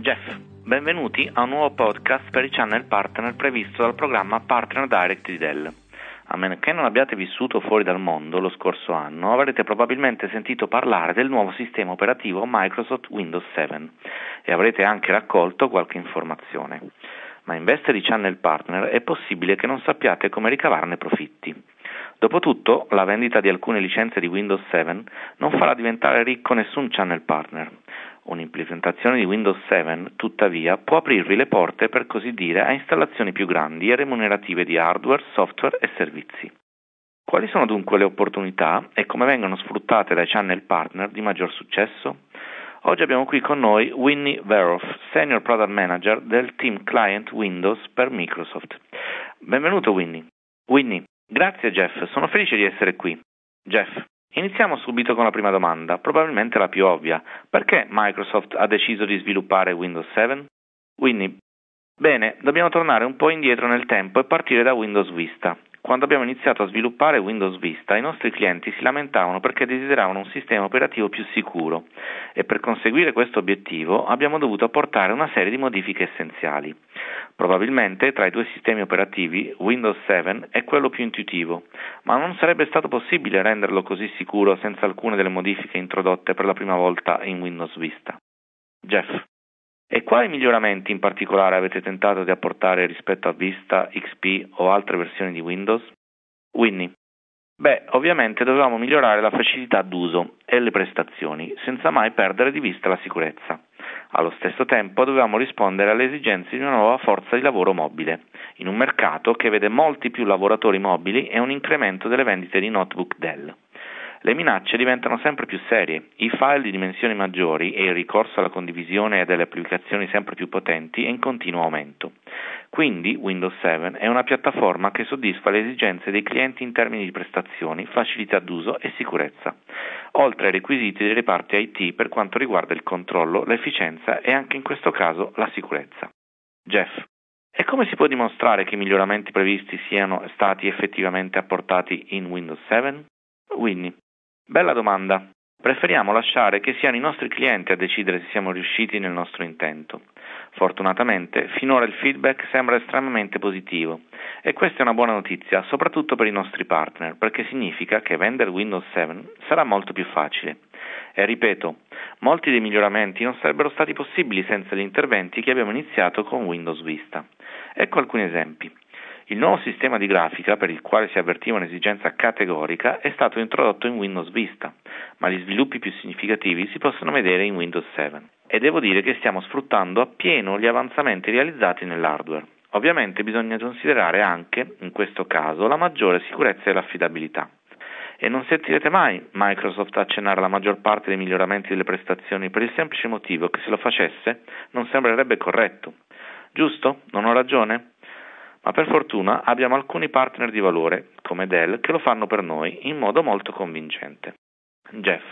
Jeff, benvenuti a un nuovo podcast per i channel partner previsto dal programma Partner Direct di Dell. A meno che non abbiate vissuto fuori dal mondo lo scorso anno, avrete probabilmente sentito parlare del nuovo sistema operativo Microsoft Windows 7 e avrete anche raccolto qualche informazione. Ma in veste di channel partner è possibile che non sappiate come ricavarne profitti. Dopotutto, la vendita di alcune licenze di Windows 7 non farà diventare ricco nessun channel partner. Un'implementazione di Windows 7, tuttavia, può aprirvi le porte, per così dire, a installazioni più grandi e remunerative di hardware, software e servizi. Quali sono dunque le opportunità e come vengono sfruttate dai channel partner di maggior successo? Oggi abbiamo qui con noi Winnie Veroff, Senior Product Manager del team Client Windows per Microsoft. Benvenuto Winnie. Winnie, grazie Jeff, sono felice di essere qui. Jeff, Iniziamo subito con la prima domanda, probabilmente la più ovvia. Perché Microsoft ha deciso di sviluppare Windows 7? Winnie. Bene, dobbiamo tornare un po' indietro nel tempo e partire da Windows Vista. Quando abbiamo iniziato a sviluppare Windows Vista, i nostri clienti si lamentavano perché desideravano un sistema operativo più sicuro e per conseguire questo obiettivo abbiamo dovuto apportare una serie di modifiche essenziali. Probabilmente tra i due sistemi operativi Windows 7 è quello più intuitivo, ma non sarebbe stato possibile renderlo così sicuro senza alcune delle modifiche introdotte per la prima volta in Windows Vista. Jeff, e quali miglioramenti in particolare avete tentato di apportare rispetto a Vista, XP o altre versioni di Windows? Winnie. Beh, ovviamente dovevamo migliorare la facilità d'uso e le prestazioni, senza mai perdere di vista la sicurezza. Allo stesso tempo dovevamo rispondere alle esigenze di una nuova forza di lavoro mobile, in un mercato che vede molti più lavoratori mobili e un incremento delle vendite di notebook Dell le minacce diventano sempre più serie, i file di dimensioni maggiori e il ricorso alla condivisione delle applicazioni sempre più potenti è in continuo aumento. Quindi Windows 7 è una piattaforma che soddisfa le esigenze dei clienti in termini di prestazioni, facilità d'uso e sicurezza, oltre ai requisiti dei reparti IT per quanto riguarda il controllo, l'efficienza e anche in questo caso la sicurezza. Jeff, e come si può dimostrare che i miglioramenti previsti siano stati effettivamente apportati in Windows 7? Winnie. Bella domanda. Preferiamo lasciare che siano i nostri clienti a decidere se siamo riusciti nel nostro intento. Fortunatamente, finora il feedback sembra estremamente positivo e questa è una buona notizia, soprattutto per i nostri partner, perché significa che vendere Windows 7 sarà molto più facile. E ripeto, molti dei miglioramenti non sarebbero stati possibili senza gli interventi che abbiamo iniziato con Windows Vista. Ecco alcuni esempi. Il nuovo sistema di grafica, per il quale si avvertiva un'esigenza categorica, è stato introdotto in Windows Vista, ma gli sviluppi più significativi si possono vedere in Windows 7. E devo dire che stiamo sfruttando appieno gli avanzamenti realizzati nell'hardware. Ovviamente bisogna considerare anche, in questo caso, la maggiore sicurezza e l'affidabilità. E non sentirete mai Microsoft accennare la maggior parte dei miglioramenti delle prestazioni per il semplice motivo che se lo facesse non sembrerebbe corretto. Giusto? Non ho ragione? Ma per fortuna abbiamo alcuni partner di valore, come Dell, che lo fanno per noi in modo molto convincente. Jeff.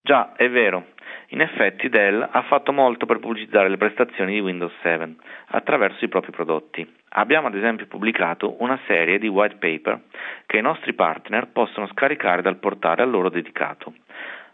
Già, è vero. In effetti Dell ha fatto molto per pubblicizzare le prestazioni di Windows 7 attraverso i propri prodotti. Abbiamo ad esempio pubblicato una serie di white paper che i nostri partner possono scaricare dal portale a loro dedicato.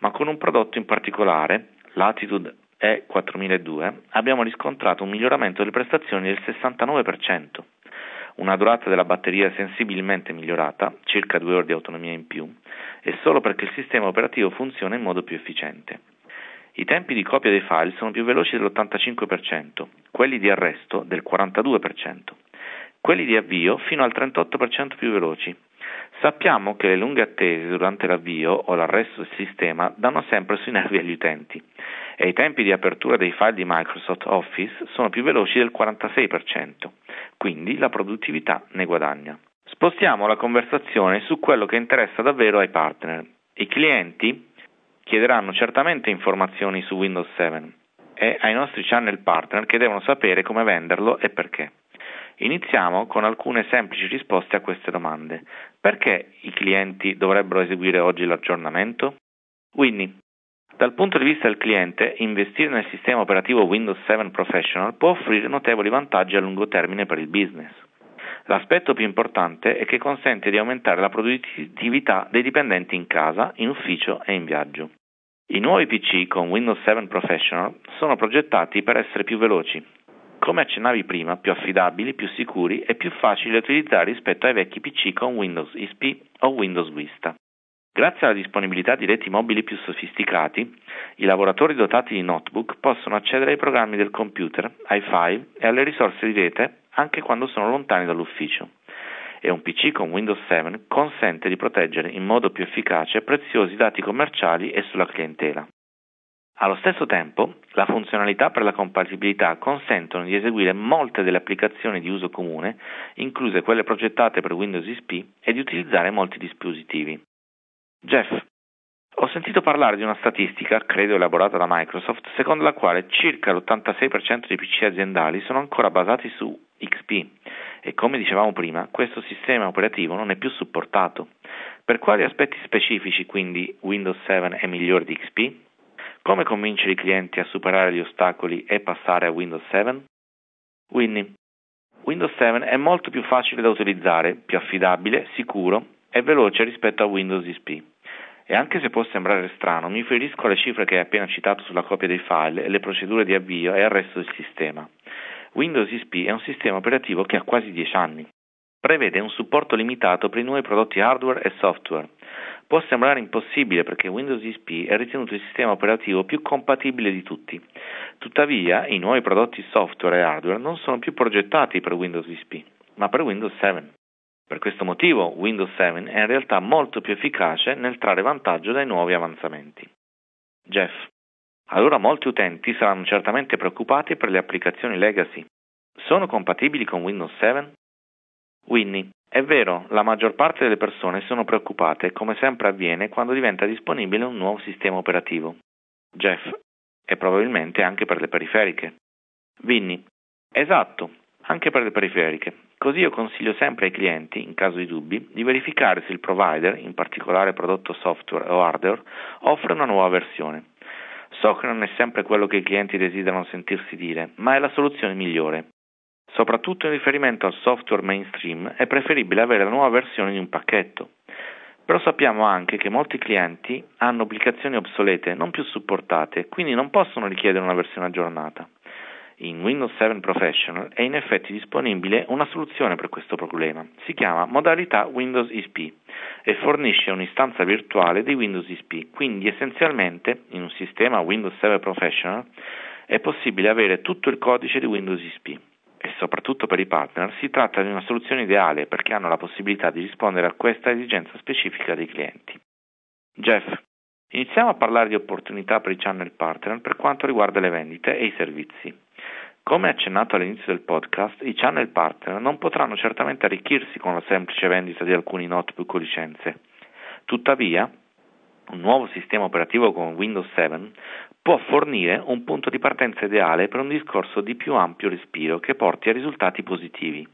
Ma con un prodotto in particolare, Latitude E4002, abbiamo riscontrato un miglioramento delle prestazioni del 69% una durata della batteria sensibilmente migliorata, circa due ore di autonomia in più, e solo perché il sistema operativo funziona in modo più efficiente. I tempi di copia dei file sono più veloci dell'85%, quelli di arresto del 42%, quelli di avvio fino al 38% più veloci. Sappiamo che le lunghe attese durante l'avvio o l'arresto del sistema danno sempre sui nervi agli utenti e i tempi di apertura dei file di Microsoft Office sono più veloci del 46%, quindi la produttività ne guadagna. Spostiamo la conversazione su quello che interessa davvero ai partner. I clienti chiederanno certamente informazioni su Windows 7 e ai nostri channel partner che devono sapere come venderlo e perché. Iniziamo con alcune semplici risposte a queste domande. Perché i clienti dovrebbero eseguire oggi l'aggiornamento? Winnie, dal punto di vista del cliente, investire nel sistema operativo Windows 7 Professional può offrire notevoli vantaggi a lungo termine per il business. L'aspetto più importante è che consente di aumentare la produttività dei dipendenti in casa, in ufficio e in viaggio. I nuovi PC con Windows 7 Professional sono progettati per essere più veloci, come accennavi prima, più affidabili, più sicuri e più facili da utilizzare rispetto ai vecchi PC con Windows XP o Windows Vista. Grazie alla disponibilità di reti mobili più sofisticati, i lavoratori dotati di notebook possono accedere ai programmi del computer, ai file e alle risorse di rete anche quando sono lontani dall'ufficio. E un PC con Windows 7 consente di proteggere in modo più efficace preziosi dati commerciali e sulla clientela. Allo stesso tempo, la funzionalità per la compatibilità consentono di eseguire molte delle applicazioni di uso comune, incluse quelle progettate per Windows XP, e di utilizzare molti dispositivi. Jeff, ho sentito parlare di una statistica, credo elaborata da Microsoft, secondo la quale circa l'86% dei PC aziendali sono ancora basati su XP e come dicevamo prima, questo sistema operativo non è più supportato. Per quali aspetti specifici quindi Windows 7 è migliore di XP? Come convincere i clienti a superare gli ostacoli e passare a Windows 7? Winnie, Windows 7 è molto più facile da utilizzare, più affidabile, sicuro e veloce rispetto a Windows XP. E anche se può sembrare strano, mi riferisco alle cifre che hai appena citato sulla copia dei file le procedure di avvio e al resto del sistema. Windows XP è un sistema operativo che ha quasi 10 anni. Prevede un supporto limitato per i nuovi prodotti hardware e software. Può sembrare impossibile perché Windows XP è ritenuto il sistema operativo più compatibile di tutti. Tuttavia, i nuovi prodotti software e hardware non sono più progettati per Windows XP, ma per Windows 7. Per questo motivo Windows 7 è in realtà molto più efficace nel trarre vantaggio dai nuovi avanzamenti. Jeff. Allora molti utenti saranno certamente preoccupati per le applicazioni legacy. Sono compatibili con Windows 7? Winnie. È vero, la maggior parte delle persone sono preoccupate, come sempre avviene quando diventa disponibile un nuovo sistema operativo. Jeff. E probabilmente anche per le periferiche. Vinnie. Esatto, anche per le periferiche. Così io consiglio sempre ai clienti, in caso di dubbi, di verificare se il provider, in particolare prodotto software o hardware, offre una nuova versione. So che non è sempre quello che i clienti desiderano sentirsi dire, ma è la soluzione migliore. Soprattutto in riferimento al software mainstream è preferibile avere la nuova versione di un pacchetto. Però sappiamo anche che molti clienti hanno applicazioni obsolete non più supportate, quindi non possono richiedere una versione aggiornata in Windows 7 Professional è in effetti disponibile una soluzione per questo problema. Si chiama modalità Windows XP e fornisce un'istanza virtuale di Windows XP, quindi essenzialmente in un sistema Windows 7 Professional è possibile avere tutto il codice di Windows XP e soprattutto per i partner si tratta di una soluzione ideale perché hanno la possibilità di rispondere a questa esigenza specifica dei clienti. Jeff, iniziamo a parlare di opportunità per i channel partner per quanto riguarda le vendite e i servizi. Come accennato all'inizio del podcast, i channel partner non potranno certamente arricchirsi con la semplice vendita di alcuni notebook o licenze. Tuttavia, un nuovo sistema operativo come Windows 7 può fornire un punto di partenza ideale per un discorso di più ampio respiro che porti a risultati positivi.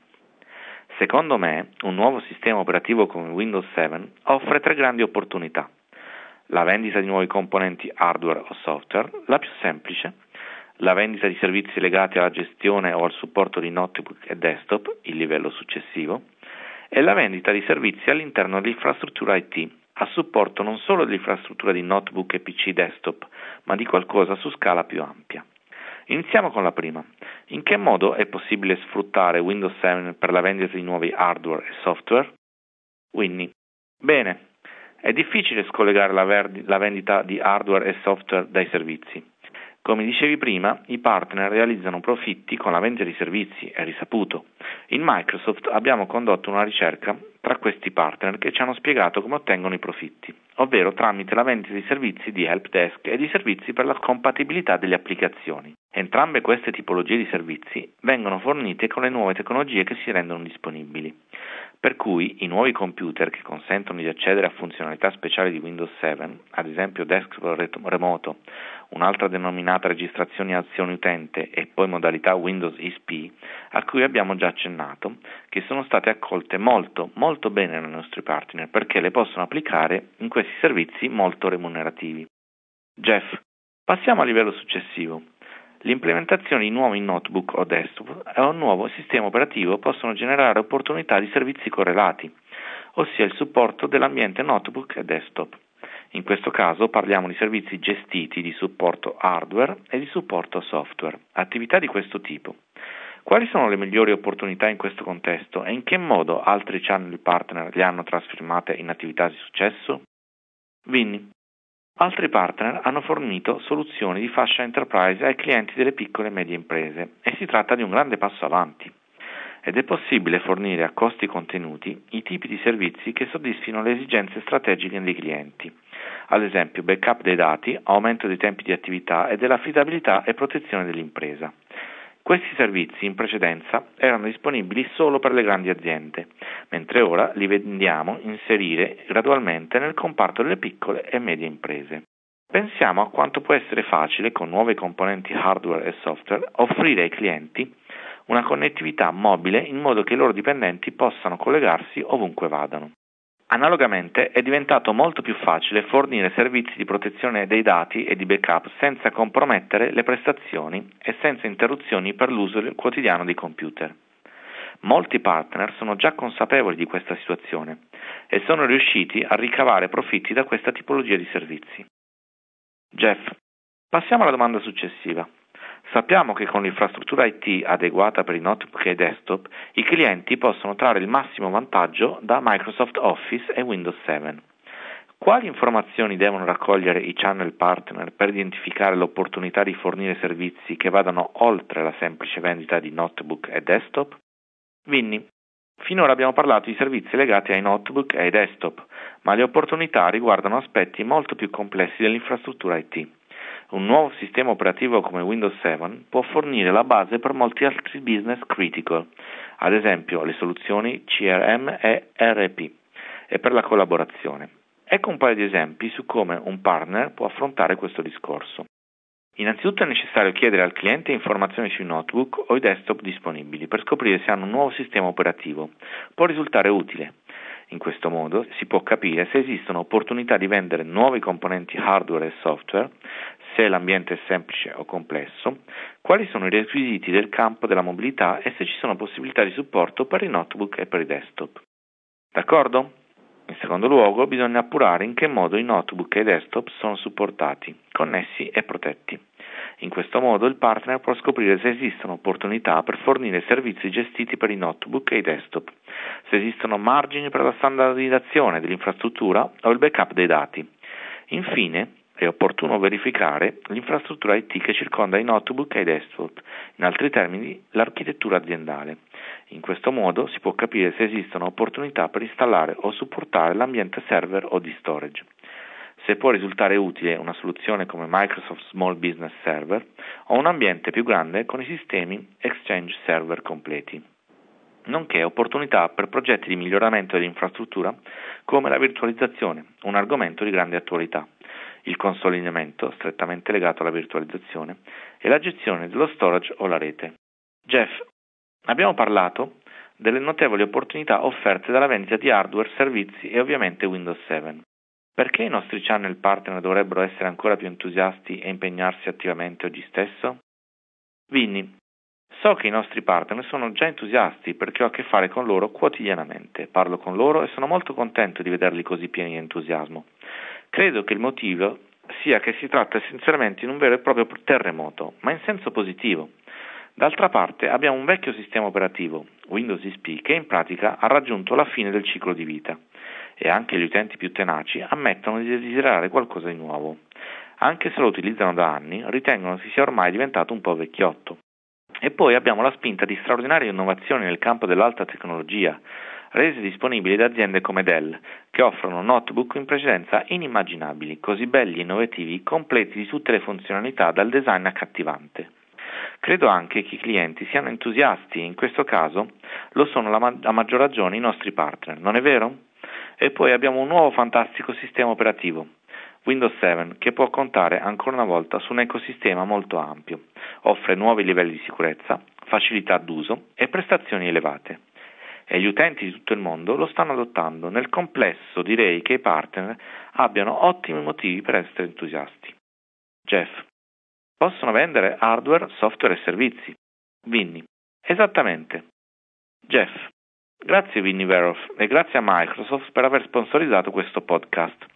Secondo me, un nuovo sistema operativo come Windows 7 offre tre grandi opportunità. La vendita di nuovi componenti hardware o software, la più semplice, la vendita di servizi legati alla gestione o al supporto di notebook e desktop, il livello successivo, e la vendita di servizi all'interno dell'infrastruttura IT, a supporto non solo dell'infrastruttura di notebook e PC desktop, ma di qualcosa su scala più ampia. Iniziamo con la prima. In che modo è possibile sfruttare Windows 7 per la vendita di nuovi hardware e software? Winnie. Bene, è difficile scollegare la, vendita di hardware e software dai servizi. Come dicevi prima, i partner realizzano profitti con la vendita di servizi, è risaputo. In Microsoft abbiamo condotto una ricerca tra questi partner che ci hanno spiegato come ottengono i profitti, ovvero tramite la vendita di servizi di helpdesk e di servizi per la compatibilità delle applicazioni. Entrambe queste tipologie di servizi vengono fornite con le nuove tecnologie che si rendono disponibili. Per cui i nuovi computer che consentono di accedere a funzionalità speciali di Windows 7, ad esempio desktop remoto, un'altra denominata registrazione azioni utente e poi modalità Windows XP, a cui abbiamo già accennato, che sono state accolte molto, molto bene dai nostri partner perché le possono applicare in questi servizi molto remunerativi. Jeff, passiamo al livello successivo. L'implementazione di nuovi notebook o desktop e un nuovo sistema operativo possono generare opportunità di servizi correlati, ossia il supporto dell'ambiente notebook e desktop. In questo caso parliamo di servizi gestiti di supporto hardware e di supporto software, attività di questo tipo. Quali sono le migliori opportunità in questo contesto e in che modo altri channel partner le hanno trasformate in attività di successo? Vinny. Altri partner hanno fornito soluzioni di fascia enterprise ai clienti delle piccole e medie imprese e si tratta di un grande passo avanti. Ed è possibile fornire a costi contenuti i tipi di servizi che soddisfino le esigenze strategiche dei clienti, ad esempio backup dei dati, aumento dei tempi di attività e dell'affidabilità e protezione dell'impresa. Questi servizi in precedenza erano disponibili solo per le grandi aziende, mentre ora li vendiamo inserire gradualmente nel comparto delle piccole e medie imprese. Pensiamo a quanto può essere facile con nuove componenti hardware e software offrire ai clienti una connettività mobile in modo che i loro dipendenti possano collegarsi ovunque vadano. Analogamente è diventato molto più facile fornire servizi di protezione dei dati e di backup senza compromettere le prestazioni e senza interruzioni per l'uso quotidiano dei computer. Molti partner sono già consapevoli di questa situazione e sono riusciti a ricavare profitti da questa tipologia di servizi. Jeff, passiamo alla domanda successiva. Sappiamo che con l'infrastruttura IT adeguata per i notebook e i desktop, i clienti possono trarre il massimo vantaggio da Microsoft Office e Windows 7. Quali informazioni devono raccogliere i channel partner per identificare l'opportunità di fornire servizi che vadano oltre la semplice vendita di notebook e desktop? Vinny, finora abbiamo parlato di servizi legati ai notebook e ai desktop, ma le opportunità riguardano aspetti molto più complessi dell'infrastruttura IT un nuovo sistema operativo come Windows 7 può fornire la base per molti altri business critical, ad esempio le soluzioni CRM e RP, e per la collaborazione. Ecco un paio di esempi su come un partner può affrontare questo discorso. Innanzitutto è necessario chiedere al cliente informazioni sui notebook o i desktop disponibili per scoprire se hanno un nuovo sistema operativo. Può risultare utile. In questo modo si può capire se esistono opportunità di vendere nuovi componenti hardware e software, se l'ambiente è semplice o complesso, quali sono i requisiti del campo della mobilità e se ci sono possibilità di supporto per i notebook e per i desktop. D'accordo? In secondo luogo bisogna appurare in che modo i notebook e i desktop sono supportati, connessi e protetti. In questo modo il partner può scoprire se esistono opportunità per fornire servizi gestiti per i notebook e i desktop, se esistono margini per la standardizzazione dell'infrastruttura o il backup dei dati. Infine, è opportuno verificare l'infrastruttura IT che circonda i notebook e i desktop, in altri termini l'architettura aziendale. In questo modo si può capire se esistono opportunità per installare o supportare l'ambiente server o di storage. Se può risultare utile una soluzione come Microsoft Small Business Server o un ambiente più grande con i sistemi Exchange Server completi nonché opportunità per progetti di miglioramento dell'infrastruttura come la virtualizzazione, un argomento di grande attualità il consolidamento, strettamente legato alla virtualizzazione, e la gestione dello storage o la rete. Jeff, abbiamo parlato delle notevoli opportunità offerte dalla vendita di hardware, servizi e ovviamente Windows 7. Perché i nostri channel partner dovrebbero essere ancora più entusiasti e impegnarsi attivamente oggi stesso? Vinny, so che i nostri partner sono già entusiasti perché ho a che fare con loro quotidianamente. Parlo con loro e sono molto contento di vederli così pieni di entusiasmo. Credo che il motivo sia che si tratta essenzialmente di un vero e proprio terremoto, ma in senso positivo. D'altra parte abbiamo un vecchio sistema operativo, Windows XP, che in pratica ha raggiunto la fine del ciclo di vita e anche gli utenti più tenaci ammettono di desiderare qualcosa di nuovo. Anche se lo utilizzano da anni, ritengono che sia ormai diventato un po' vecchiotto. E poi abbiamo la spinta di straordinarie innovazioni nel campo dell'alta tecnologia, rese disponibili da aziende come Dell, che offrono notebook in precedenza inimmaginabili, così belli e innovativi, completi di tutte le funzionalità dal design accattivante. Credo anche che i clienti siano entusiasti e in questo caso lo sono a maggior ragione i nostri partner, non è vero? E poi abbiamo un nuovo fantastico sistema operativo, Windows 7, che può contare ancora una volta su un ecosistema molto ampio, offre nuovi livelli di sicurezza, facilità d'uso e prestazioni elevate e gli utenti di tutto il mondo lo stanno adottando. Nel complesso direi che i partner abbiano ottimi motivi per essere entusiasti. Jeff. Possono vendere hardware, software e servizi. Vinny. Esattamente. Jeff. Grazie Vinny Veroff e grazie a Microsoft per aver sponsorizzato questo podcast.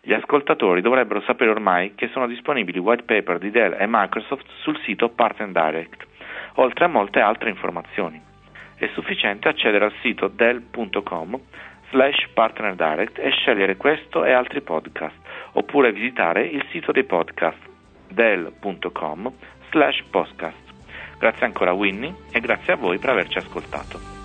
Gli ascoltatori dovrebbero sapere ormai che sono disponibili white paper di Dell e Microsoft sul sito Partner Direct, oltre a molte altre informazioni. È sufficiente accedere al sito dell.com slash partnerdirect e scegliere questo e altri podcast, oppure visitare il sito dei podcast dell.com slash podcast. Grazie ancora Winnie e grazie a voi per averci ascoltato.